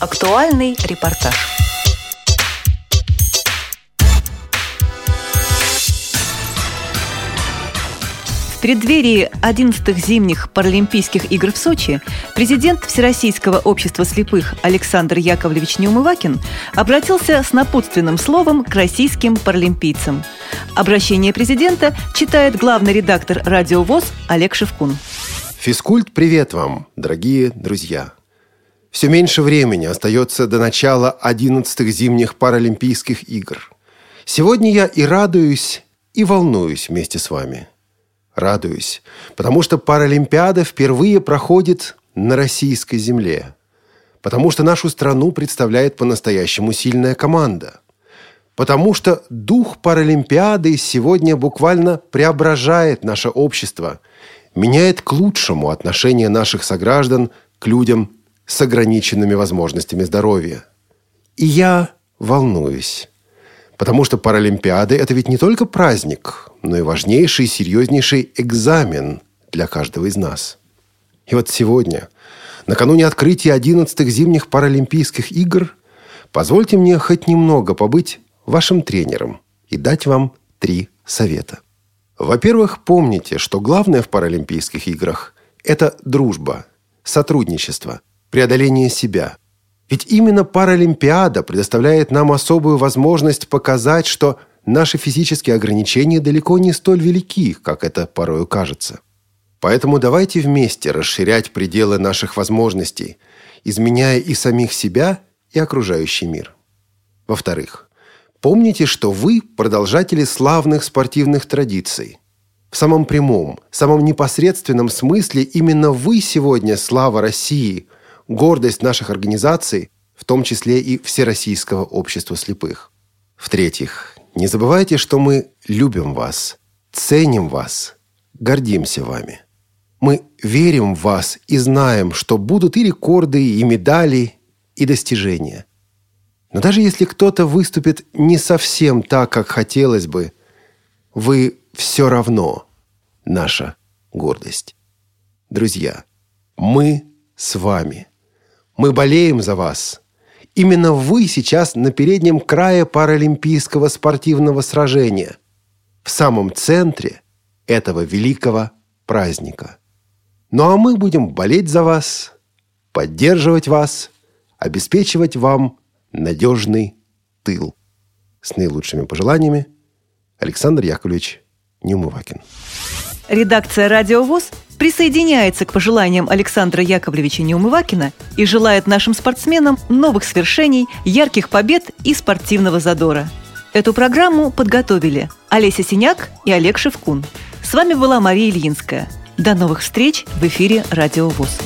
Актуальный репортаж. В преддверии 11-х зимних Паралимпийских игр в Сочи президент Всероссийского общества слепых Александр Яковлевич Неумывакин обратился с напутственным словом к российским паралимпийцам. Обращение президента читает главный редактор «Радио ВОЗ» Олег Шевкун. Физкульт, привет вам, дорогие друзья! Все меньше времени остается до начала 11-х зимних Паралимпийских игр. Сегодня я и радуюсь, и волнуюсь вместе с вами – радуюсь, потому что Паралимпиада впервые проходит на российской земле, потому что нашу страну представляет по-настоящему сильная команда, потому что дух Паралимпиады сегодня буквально преображает наше общество, меняет к лучшему отношение наших сограждан к людям с ограниченными возможностями здоровья. И я волнуюсь. Потому что Паралимпиады – это ведь не только праздник, но и важнейший серьезнейший экзамен для каждого из нас. И вот сегодня, накануне открытия 11-х зимних Паралимпийских игр, позвольте мне хоть немного побыть вашим тренером и дать вам три совета. Во-первых, помните, что главное в Паралимпийских играх – это дружба, сотрудничество, преодоление себя – ведь именно Паралимпиада предоставляет нам особую возможность показать, что наши физические ограничения далеко не столь велики, как это порою кажется. Поэтому давайте вместе расширять пределы наших возможностей, изменяя и самих себя, и окружающий мир. Во-вторых, помните, что вы продолжатели славных спортивных традиций. В самом прямом, самом непосредственном смысле именно вы сегодня слава России – гордость наших организаций, в том числе и Всероссийского общества слепых. В-третьих, не забывайте, что мы любим вас, ценим вас, гордимся вами. Мы верим в вас и знаем, что будут и рекорды, и медали, и достижения. Но даже если кто-то выступит не совсем так, как хотелось бы, вы все равно наша гордость. Друзья, мы с вами – мы болеем за вас. Именно вы сейчас на переднем крае паралимпийского спортивного сражения, в самом центре этого великого праздника. Ну а мы будем болеть за вас, поддерживать вас, обеспечивать вам надежный тыл. С наилучшими пожеланиями Александр Яковлевич Неумывакин. Редакция «Радио ВОЗ» присоединяется к пожеланиям Александра Яковлевича Неумывакина и желает нашим спортсменам новых свершений, ярких побед и спортивного задора. Эту программу подготовили Олеся Синяк и Олег Шевкун. С вами была Мария Ильинская. До новых встреч в эфире «Радио ВОЗ».